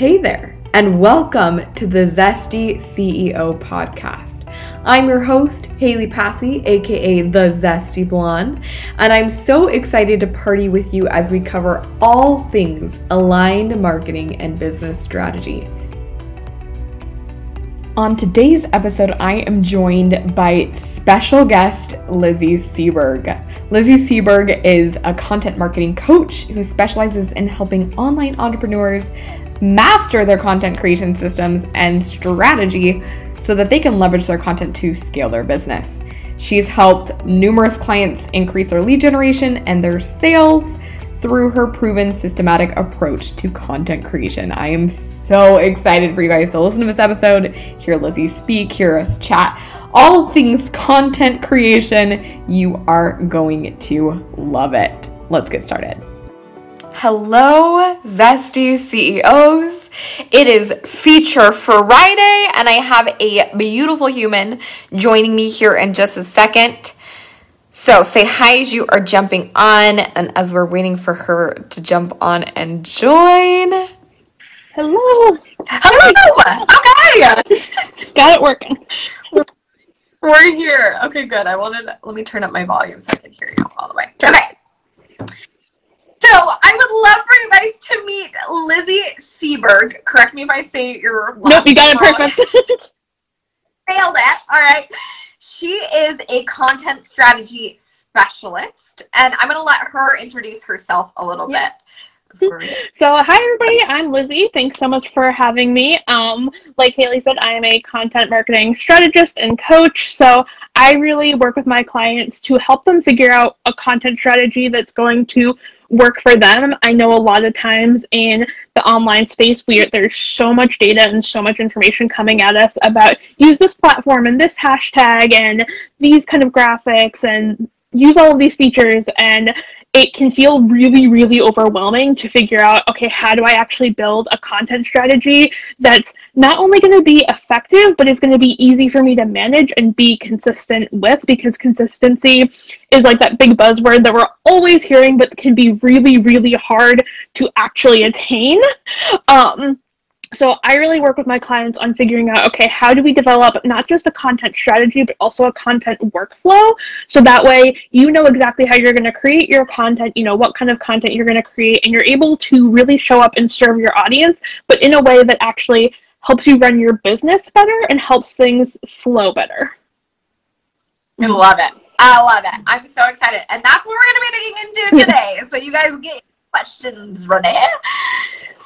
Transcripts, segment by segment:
Hey there, and welcome to the Zesty CEO podcast. I'm your host, Haley Passy, aka the Zesty Blonde, and I'm so excited to party with you as we cover all things aligned marketing and business strategy. On today's episode, I am joined by special guest Lizzie Seaburg. Lizzie Seaburg is a content marketing coach who specializes in helping online entrepreneurs master their content creation systems and strategy so that they can leverage their content to scale their business. She's helped numerous clients increase their lead generation and their sales through her proven systematic approach to content creation. I am so excited for you guys to listen to this episode, hear Lizzie speak, hear us chat, all things content creation. You are going to love it. Let's get started. Hello, Zesty CEOs. It is Feature Friday, and I have a beautiful human joining me here in just a second. So say hi as you are jumping on, and as we're waiting for her to jump on and join. Hello. Hello. Okay. Got it working. We're here. Okay, good. I wanted. Let me turn up my volume so I can hear you all the way. Okay. So I would love for you guys to meet Lizzie Seaburg. Correct me if I say your Nope, you got it perfect. Nailed it. All right. She is a content strategy specialist, and I'm going to let her introduce herself a little Yeah. bit. so, hi everybody. I'm Lizzie. Thanks so much for having me. Um, like Haley said, I am a content marketing strategist and coach. So, I really work with my clients to help them figure out a content strategy that's going to work for them. I know a lot of times in the online space, we there's so much data and so much information coming at us about use this platform and this hashtag and these kind of graphics and use all of these features and it can feel really really overwhelming to figure out okay how do i actually build a content strategy that's not only going to be effective but it's going to be easy for me to manage and be consistent with because consistency is like that big buzzword that we're always hearing but can be really really hard to actually attain. Um, so I really work with my clients on figuring out okay, how do we develop not just a content strategy but also a content workflow so that way you know exactly how you're going to create your content, you know what kind of content you're going to create and you're able to really show up and serve your audience but in a way that actually helps you run your business better and helps things flow better. I love it. I love it. I'm so excited. And that's what we're going to be digging into today. so you guys get questions ready.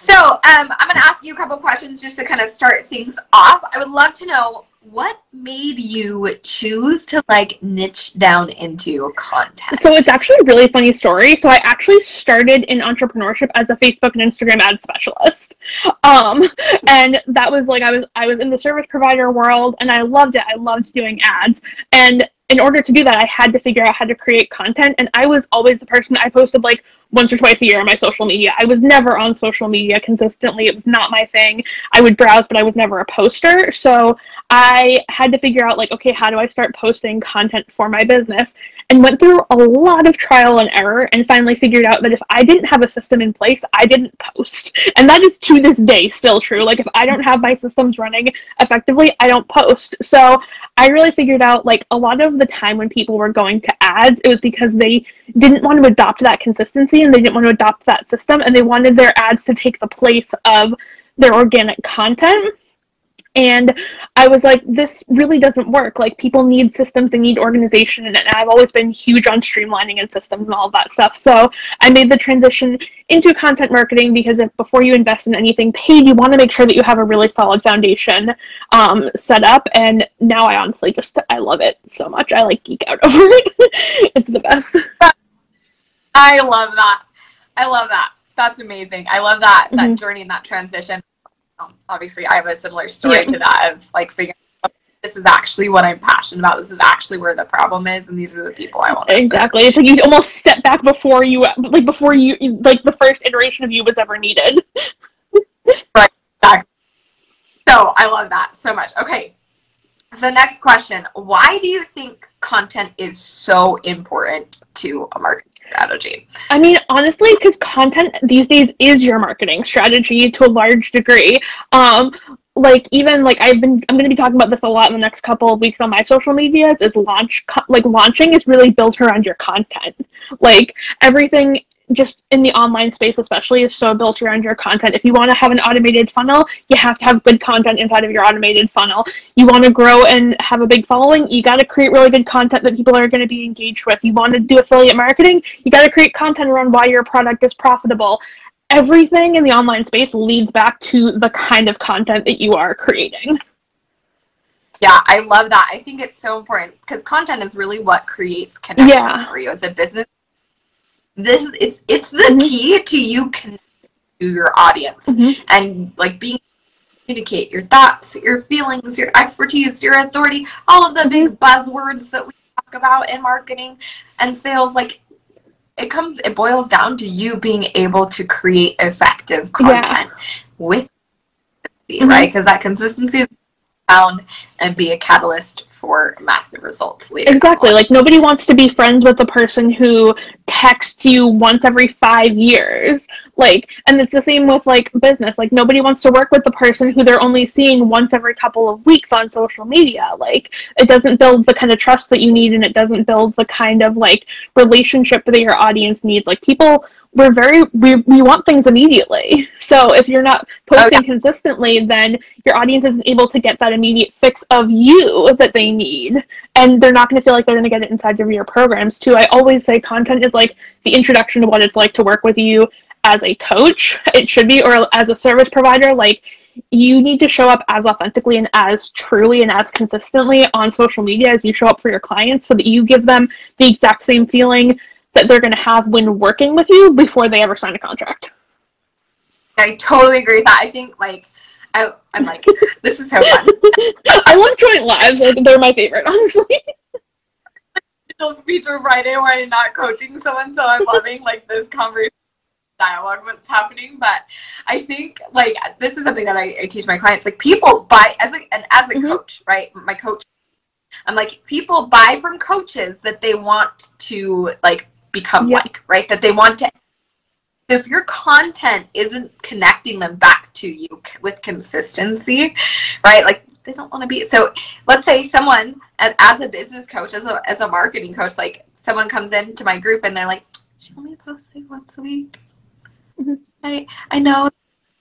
So um, I'm going to ask you a couple questions just to kind of start things off. I would love to know what made you choose to like niche down into content. So it's actually a really funny story. So I actually started in entrepreneurship as a Facebook and Instagram ad specialist. Um, and that was like I was I was in the service provider world and I loved it. I loved doing ads. And in order to do that, I had to figure out how to create content. And I was always the person I posted like once or twice a year on my social media. I was never on social media consistently. It was not my thing. I would browse, but I was never a poster. So I had to figure out like, okay, how do I start posting content for my business? And went through a lot of trial and error and finally figured out that if I didn't have a system in place, I didn't post. And that is to this day still true. Like if I don't have my systems running effectively, I don't post. So I really figured out like a lot of the time when people were going to ads, it was because they didn't want to adopt that consistency and they didn't want to adopt that system and they wanted their ads to take the place of their organic content. And I was like, this really doesn't work. Like, people need systems, they need organization. And I've always been huge on streamlining and systems and all that stuff. So I made the transition into content marketing because if before you invest in anything paid, you want to make sure that you have a really solid foundation um, set up. And now I honestly just, I love it so much. I like geek out over it. it's the best. I love that. I love that. That's amazing. I love that that Mhm. journey and that transition. Um, obviously, I have a similar story Yeah. to that of like figuring out this is actually what I'm passionate about. This is actually where the problem is, and these are the people I want to serve. Exactly. It's like you almost step back before you, like before you, like the first iteration of you was ever needed. Right. So I love that so much. Okay. So next question, why do you think content is so important to a marketing strategy? I mean, honestly, because content these days is your marketing strategy to a large degree. Um, like even like I've been I'm going to be talking about this a lot in the next couple of weeks on my social medias is launch like launching is really built around your content. Like everything just in the online space especially is so built around your content. If you want to have an automated funnel you have to have good content inside of your automated funnel. You want to grow and have a big following you got to create really good content that people are going to be engaged with. You want to do affiliate marketing you got to create content around why your product is profitable. Everything in the online space leads back to the kind of content that you are creating. Yeah, I love that. I think it's so important because content is really what creates connection yeah. for you as a business this it's it's the mm-hmm. key to you connect to your audience mm-hmm. and like being communicate your thoughts, your feelings, your expertise, your authority, all of the big mm-hmm. buzzwords that we talk about in marketing and sales like it comes it boils down to you being able to create effective content yeah. with mm-hmm. right because that consistency is found and be a catalyst for massive results later. Exactly. Like nobody wants to be friends with the person who texts you once every five years. Like, and it's the same with like business. Like nobody wants to work with the person who they're only seeing once every couple of weeks on social media. Like it doesn't build the kind of trust that you need and it doesn't build the kind of like relationship that your audience needs. Like people we're very we, we want things immediately. So if you're not posting consistently then your audience isn't able to get that immediate fix of you that they need. And they're not going to feel like they're going to get it inside of your programs too. I always say content is like the introduction to what it's like to work with you as a coach. It should be or as a service provider. Like you need to show up as authentically and as truly and as consistently on social media as you show up for your clients so that you give them the exact same feeling that they're going to have when working with you before they ever sign a contract. I totally agree with that. I think like I, am like this is so fun. I love joint lives. Like, they're my favorite, honestly. Feature Friday where I'm not coaching someone, so I'm loving like this conversation dialogue what's happening but i think like this is something that i, I teach my clients like people buy as a and as a mm-hmm. coach right my coach i'm like people buy from coaches that they want to like become yep. like, right? That they want to. If your content isn't connecting them back to you with consistency, right? Like they don't want to be. So let's say someone, as, as a business coach, as a, as a marketing coach, like someone comes into my group and they're like, she only posts like once a week. Mm-hmm. I, I know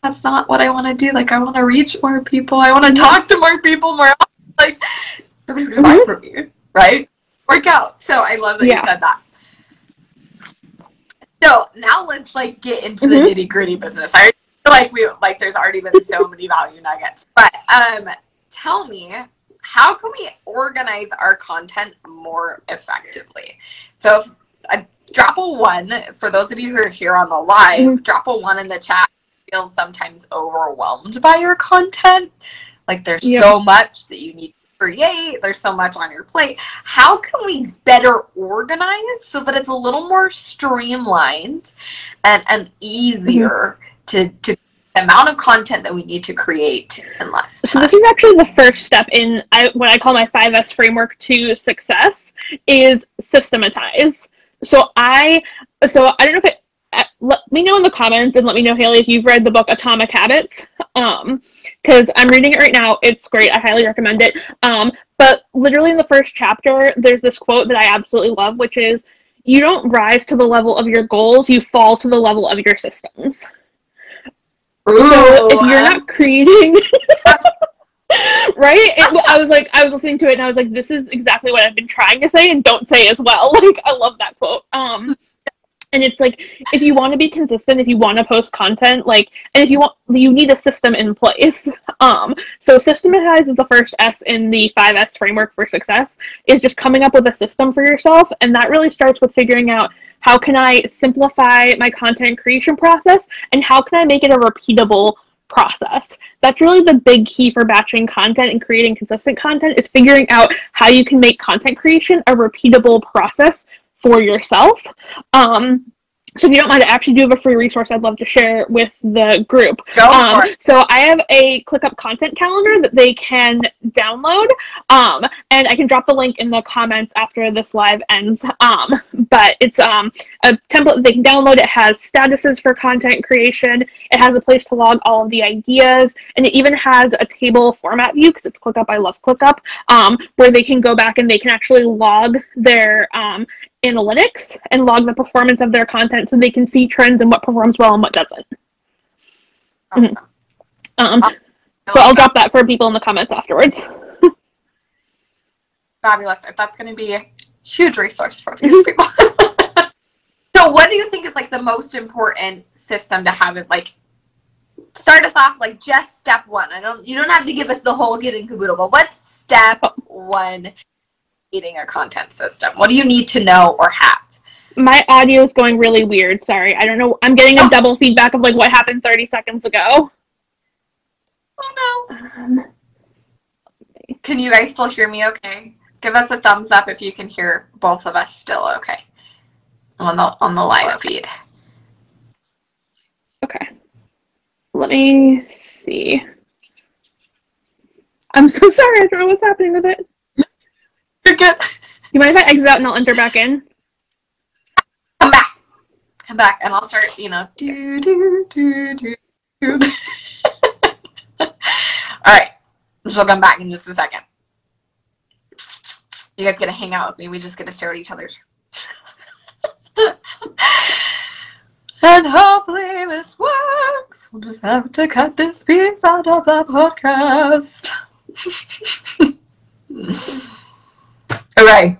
that's not what I want to do. Like I want to reach more people. I want to talk to more people more. Like nobody's gonna mm-hmm. buy from you, right? Work out. So I love that yeah. you said that. So now let's like get into mm-hmm. the nitty gritty business. I feel like we like there's already been so many value nuggets. But um tell me how can we organize our content more effectively? So if, uh, drop a one for those of you who are here on the live, mm-hmm. drop a one in the chat. Feel sometimes overwhelmed by your content. Like there's so much that you need create. There's so much on your plate. How can we better organize so that it's a little more streamlined and, and easier mm-hmm. to, to the amount of content that we need to create in less time. So this is actually the first step in I, what I call my 5S framework to success is systematize. So I so I don't know if it let me know in the comments and let me know Haley if you've read the book Atomic Habits. Um because I'm reading it right now. It's great. I highly recommend it. Um, but literally in the first chapter, there's this quote that I absolutely love, which is, "You don't rise to the level of your goals; you fall to the level of your systems." Ooh, so if you're not creating. right? It, I was like, I was listening to it and I was like, this is exactly what I've been trying to say and don't say as well. Like, I love that quote. Um, and it's like if you want to be consistent if you want to post content like and if you want you need a system in place. Um so systematize is the first s in the 5s framework for success is just coming up with a system for yourself. And that really starts with figuring out how can i simplify my content creation process? And how can i make it a repeatable process. That's really the big key for batching content and creating consistent content is figuring out how you can make content creation a repeatable process for yourself. Um, so if you don't mind, I actually do have a free resource I'd love to share with the group. Go Um, for it. so I have a ClickUp content calendar that they can download, um, and I can drop the link in the comments after this live ends. Um, but it's um, a template that they can download. It has statuses for content creation. It has a place to log all of the ideas, and it even has a table format view because it's ClickUp. I love ClickUp, um, where they can go back and they can actually log their um, analytics and log the performance of their content so they can see trends and what performs well and what doesn't. Awesome. Um, so I'll drop that for people in the comments afterwards. Fabulous. That's going to be a huge resource for these people. so, what do you think is like the most important system to have it like? Start us off like just step one. I don't. You don't have to give us the whole get in caboodle, but what's step one? Creating a content system. What do you need to know or have? My audio is going really weird. Sorry. I don't know. I'm getting a Oh. double feedback of like what happened 30 seconds ago. Oh no. Um, Can you guys still hear me? Okay. Give us a thumbs up if you can hear both of us still. Okay. On the on the live feed. okay. Let me see. I'm so sorry. I don't know what's happening with it. You're good. You mind if I exit out and I'll enter back in? Come back. Come back, and I'll start. You know. Do do do do. do. All right. She'll come back in just a second. You guys get to hang out with me. We just get to stare at each other's. and hopefully this works. We'll just have to cut this piece out of the podcast. okay.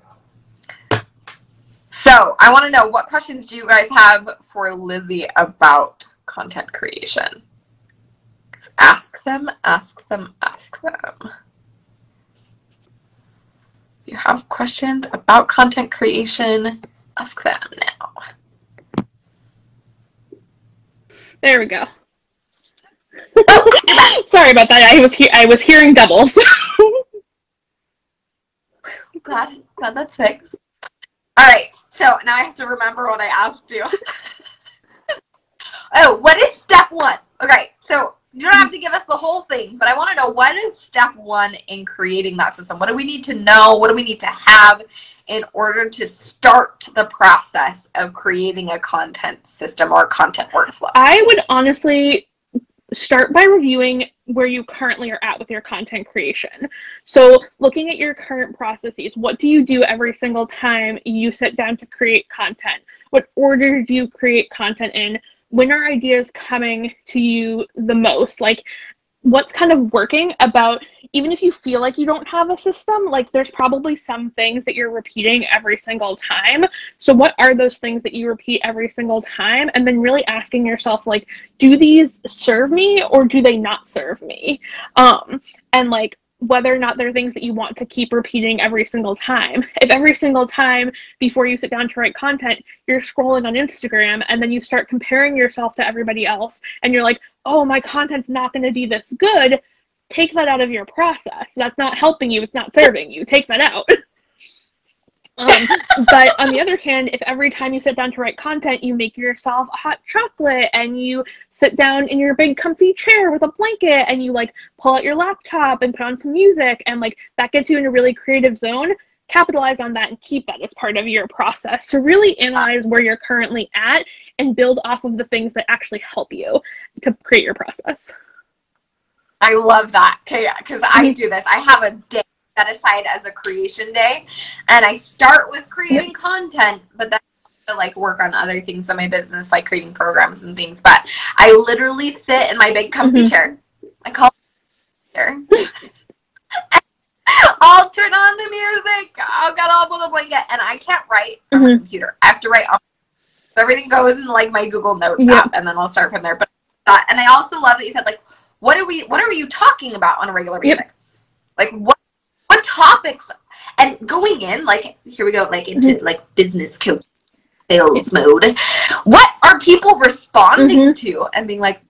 So I want to know what questions do you guys have for Lizzie about content creation? Ask them, ask them, ask them. If you have questions about content creation, ask them now. There we go. Oh, sorry about that. I was he- I was hearing doubles. glad, glad that's fixed. All right, so now I have to remember what I asked you. oh, what is step one? Okay, so you don't have to give us the whole thing, but I want to know what is step one in creating that system? What do we need to know? What do we need to have in order to start the process of creating a content system or content workflow? I would honestly start by reviewing where you currently are at with your content creation. So, looking at your current processes, what do you do every single time you sit down to create content? What order do you create content in? When are ideas coming to you the most? Like, what's kind of working about even if you feel like you don't have a system, like there's probably some things that you're repeating every single time. So what are those things that you repeat every single time? And then really asking yourself like do these serve me or do they not serve me? Um and like whether or not they're things that you want to keep repeating every single time. If every single time before you sit down to write content, you're scrolling on Instagram and then you start comparing yourself to everybody else and you're like, oh, my content's not going to be this good, take that out of your process. That's not helping you, it's not serving you. Take that out. Um, but on the other hand, if every time you sit down to write content, you make yourself a hot chocolate and you sit down in your big comfy chair with a blanket and you like pull out your laptop and put on some music and like that gets you in a really creative zone, capitalize on that and keep that as part of your process to really analyze where you're currently at and build off of the things that actually help you to create your process. I love that. Okay, because I do this. I have a day set aside as a creation day, and I start with creating content, but then I like work on other things in my business, like creating programs and things. But I literally sit in my big comfy Mhm. chair. I call it chair. I'll turn on the music. I'll get up with a blanket, and I can't write on a Mhm. computer. I have to write on. Everything goes in like my Google Notes Yeah. app, and then I'll start from there. But and I also love that you said like, what are we? What are you talking about on a regular basis? Yep. Like what? Topics? And going in, like here we go, like into mm-hmm. like business coach sales mm-hmm. mode. What are people responding mm-hmm. to and being like?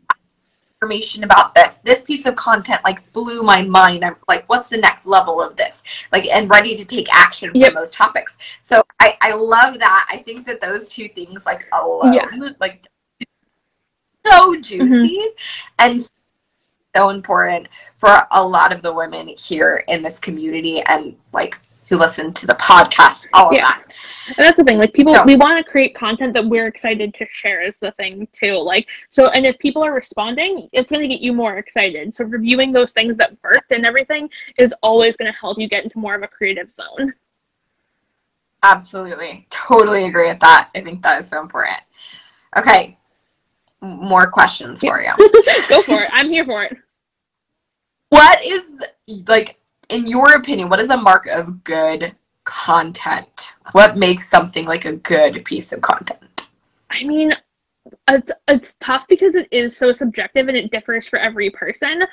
information about this. This piece of content like blew my mind. I'm like, what's the next level of this? Like, and ready to take action Yep. from those topics. So I, I love that. I think that those two things like alone, Yeah. like so juicy and so important for a lot of the women here in this community and like who listen to the podcast, all of Yeah. that. And that's the thing, like people, So- we want to create content that we're excited to share is the thing too. Like, so, and if people are responding, it's going to get you more excited. So reviewing those things that worked and everything is always going to help you get into more of a creative zone. Absolutely. Totally agree with that. I think that is so important. Okay. More questions for you. Go for it. I'm here for it. What is, like, in your opinion, what is a mark of good content? What makes something like a good piece of content? I mean, it's it's tough because it is so subjective and it differs for every person.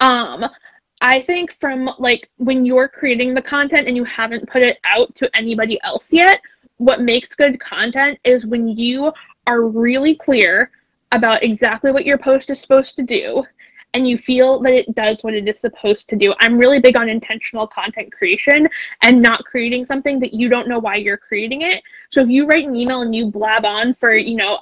Um, I think from like when you're creating the content and you haven't put it out to anybody else yet, what makes good content is when you are really clear about exactly what your post is supposed to do and you feel that it does what it is supposed to do. I'm really big on intentional content creation and not creating something that you don't know why you're creating it. So if you write an email and you blab on for, you know,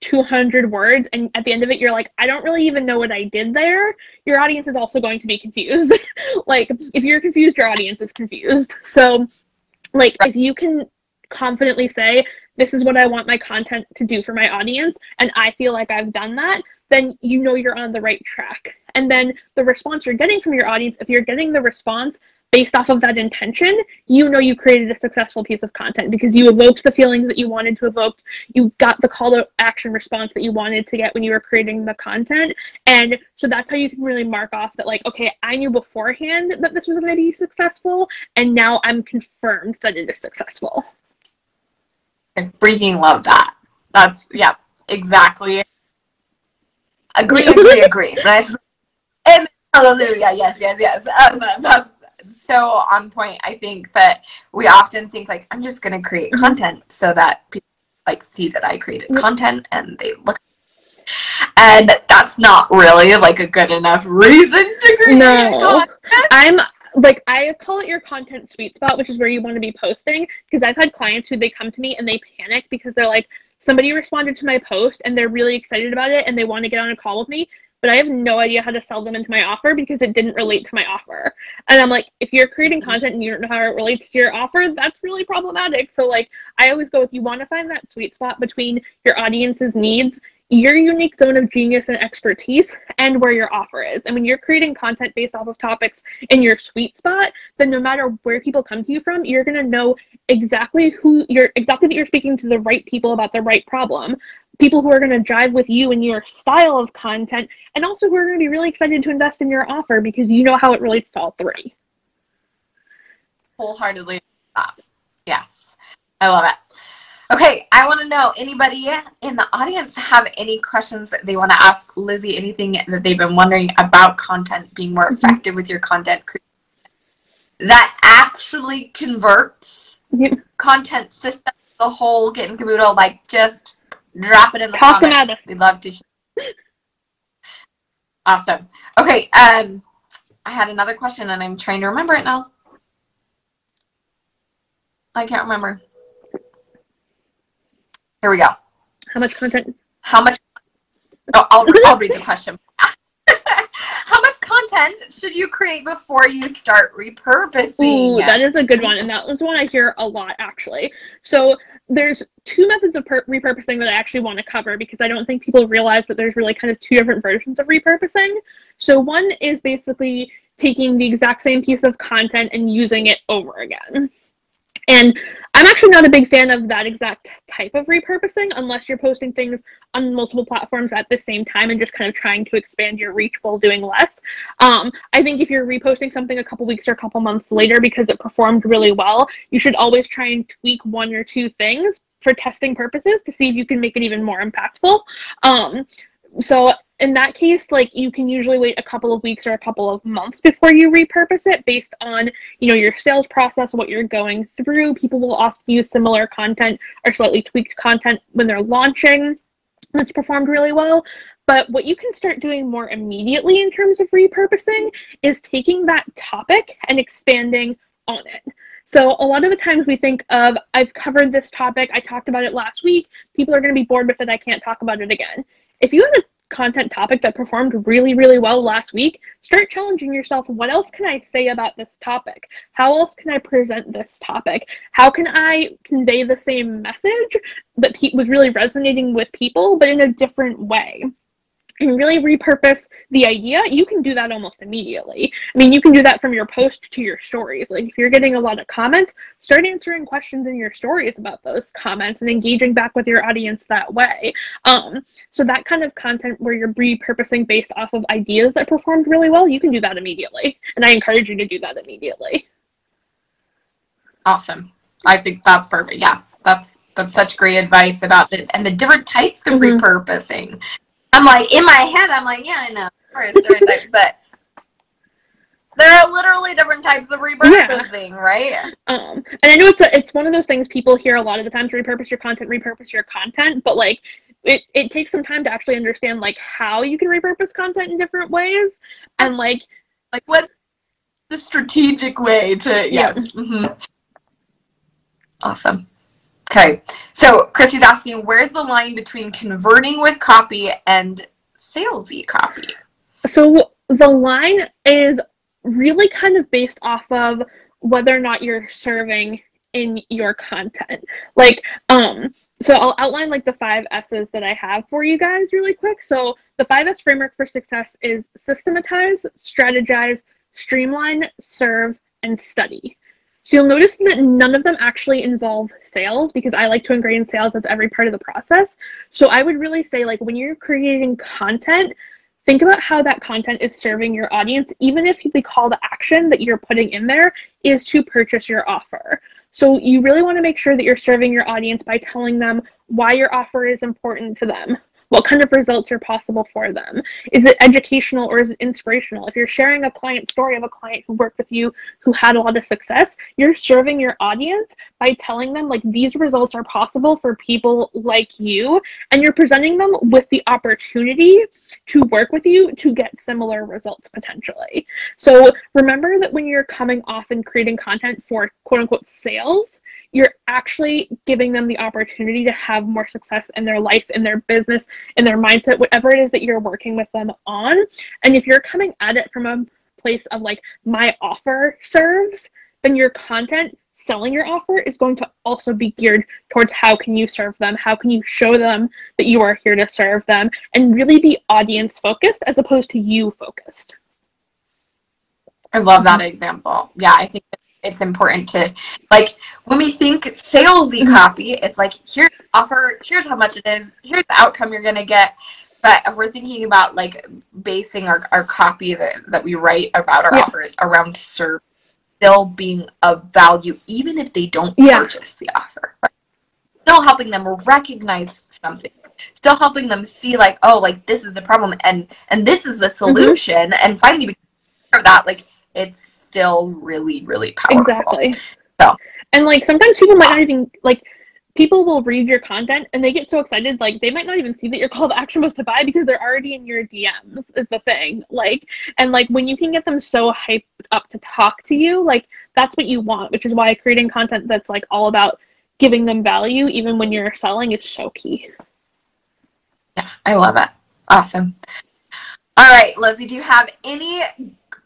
200 words and at the end of it you're like, I don't really even know what I did there, your audience is also going to be confused. like if you're confused, your audience is confused. So like if you can confidently say this is what I want my content to do for my audience and I feel like I've done that, then you know you're on the right track. And then the response you're getting from your audience, if you're getting the response based off of that intention, you know you created a successful piece of content because you evoked the feelings that you wanted to evoke. You got the call to action response that you wanted to get when you were creating the content. And so that's how you can really mark off that, like, okay, I knew beforehand that this was going to be successful, and now I'm confirmed that it is successful. I freaking love that. That's, yeah, exactly. Agree, agree, agree. Right? And hallelujah. Yes, yes, yes. Um, that's so on point. I think that we often think like I'm just gonna create Mhm. content so that people like see that I created content and they look. And that's not really like a good enough reason to create No. content. I'm like I call it your content sweet spot, which is where you want to be posting. Because I've had clients who they come to me and they panic because they're like, somebody responded to my post and they're really excited about it and they want to get on a call with me, but I have no idea how to sell them into my offer because it didn't relate to my offer. And I'm like, if you're creating mm-hmm. content and you don't know how it relates to your offer, that's really problematic. So like I always go if you want to find that sweet spot between your audience's needs your unique zone of genius and expertise and where your offer is. And when you're creating content based off of topics in your sweet spot, then no matter where people come to you from, you're going to know exactly who you're exactly that you're speaking to the right people about the right problem. People who are going to drive with you and your style of content, and also who are going to be really excited to invest in your offer because you know how it relates to all three. wholeheartedly. Uh, yes, I love it. Okay, I want to know anybody in the audience have any questions that they want to ask Lizzie? Anything that they've been wondering about content being more Mhm. effective with your content that actually converts Yep. content system, the whole getting caboodle, like just drop it in the Toss comments. We'd love to. hear. awesome. Okay. Um, I had another question and I'm trying to remember it now. I can't remember. Here we go. How much content? How much? Oh, I'll, I'll read the question. How much content should you create before you start repurposing? Ooh, that is a good one, and that was one I hear a lot actually. So there's two methods of per- repurposing that I actually want to cover because I don't think people realize that there's really kind of two different versions of repurposing. So one is basically taking the exact same piece of content and using it over again. And I'm actually not a big fan of that exact type of repurposing unless you're posting things on multiple platforms at the same time and just kind of trying to expand your reach while doing less. Um, I think if you're reposting something a couple weeks or a couple months later because it performed really well, you should always try and tweak one or two things for testing purposes to see if you can make it even more impactful. Um, so in that case, like you can usually wait a couple of weeks or a couple of months before you repurpose it based on, you know, your sales process, what you're going through. People will often use similar content or slightly tweaked content when they're launching that's performed really well. But what you can start doing more immediately in terms of repurposing is taking that topic and expanding on it. So a lot of the times we think of, I've covered this topic, I talked about it last week, people are going to be bored with it, I can't talk about it again. If you had a content topic that performed really, really well last week, start challenging yourself what else can I say about this topic? How else can I present this topic? How can I convey the same message that pe- was really resonating with people, but in a different way? And really repurpose the idea, you can do that almost immediately. I mean, you can do that from your post to your stories. Like, if you're getting a lot of comments, start answering questions in your stories about those comments and engaging back with your audience that way. Um, so, that kind of content where you're repurposing based off of ideas that performed really well, you can do that immediately. And I encourage you to do that immediately. Awesome. I think that's perfect. Yeah, that's that's such great advice about it and the different types of mm-hmm. repurposing I'm like in my head, I'm like, yeah, I know, but there are literally different types of repurposing, yeah. right? Um, and I know it's a, it's one of those things people hear a lot of the times: repurpose your content, repurpose your content. But like, it it takes some time to actually understand like how you can repurpose content in different ways, and like like what the strategic way to yes. Mm-hmm. Awesome. Okay, so Christy's asking, where's the line between converting with copy and salesy copy? So the line is really kind of based off of whether or not you're serving in your content. Like, um, so I'll outline like the five S's that I have for you guys really quick. So the five S framework for success is systematize, strategize, streamline, serve, and study. So you'll notice that none of them actually involve sales because I like to ingrain sales as every part of the process. So I would really say like when you're creating content, think about how that content is serving your audience, even if the call to action that you're putting in there is to purchase your offer. So you really want to make sure that you're serving your audience by telling them why your offer is important to them, what kind of results are possible for them? Is it educational or is it inspirational? If you're sharing a client story of a client who worked with you who had a lot of success, you're serving your audience by telling them like these results are possible for people like you and you're presenting them with the opportunity to work with you to get similar results potentially. So remember that when you're coming off and creating content for quote unquote sales, you're actually giving them the opportunity to have more success in their life, in their business, in their mindset, whatever it is that you're working with them on. And if you're coming at it from a place of like, my offer serves, then your content selling your offer is going to also be geared towards how can you serve them how can you show them that you are here to serve them and really be audience focused as opposed to you focused. I love that mm-hmm. example. Yeah i think it's important to like when we think salesy mm-hmm. copy it's like here's offer here's how much it is here's the outcome you're gonna get but we're thinking about like basing our, our copy that, that we write about our yeah. offers around still being of value even if they don't yeah. purchase the offer right? still helping them recognize something still helping them see like oh like this is the problem and and this is the mm-hmm. solution mm-hmm. and finally for that like it's still really, really powerful. Exactly. So, and like sometimes people might not even like people will read your content and they get so excited like they might not even see that your call to action was to buy because they're already in your DMs is the thing. Like and like when you can get them so hyped up to talk to you, like that's what you want, which is why creating content that's like all about giving them value even when you're selling is so key. Yeah, I love it. Awesome. All right, Lizzie, do you have any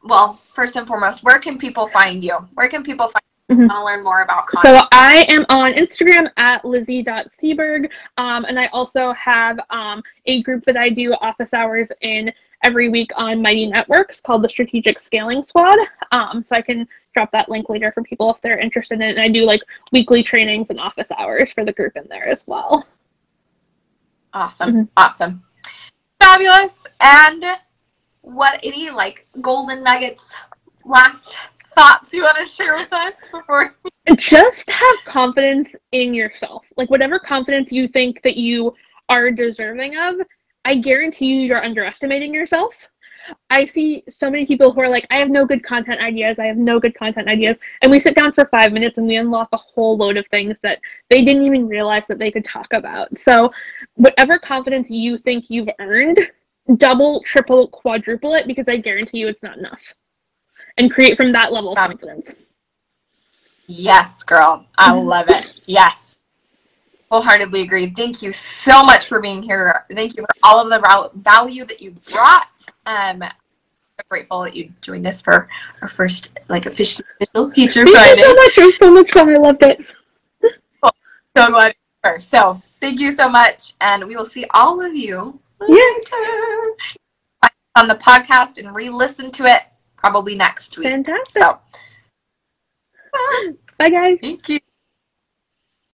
well, first and foremost, where can people find you? Where can people find you? Mm-hmm. want to learn more about content. So I am on Instagram at lizzie.seaburg. Um, and I also have um, a group that I do office hours in every week on Mighty Networks called the Strategic Scaling Squad. Um, so I can drop that link later for people if they're interested in it. And I do like weekly trainings and office hours for the group in there as well. Awesome. Mm-hmm. Awesome. Fabulous. And what any like golden nuggets last thoughts you want to share with us before just have confidence in yourself. Like whatever confidence you think that you are deserving of i guarantee you you're underestimating yourself. I see so many people who are like i have no good content ideas. I have no good content ideas. And we sit down for five minutes and we unlock a whole load of things that they didn't even realize that they could talk about. So whatever confidence you think you've earned double, triple, quadruple it because I guarantee you it's not enough. And create from that level of confidence. Yes, girl. I love it. Yes. Wholeheartedly agree. Thank you so much for being here. Thank you for all of the value that you brought. Um, I'm grateful that you joined us for our first like official official Feature Thank Friday. you so much. It was so much fun. I loved it. So glad you're here. So thank you so much, and we will see all of you Yes. on the podcast and re-listen to it probably next week. Fantastic. So Bye, guys. thank you.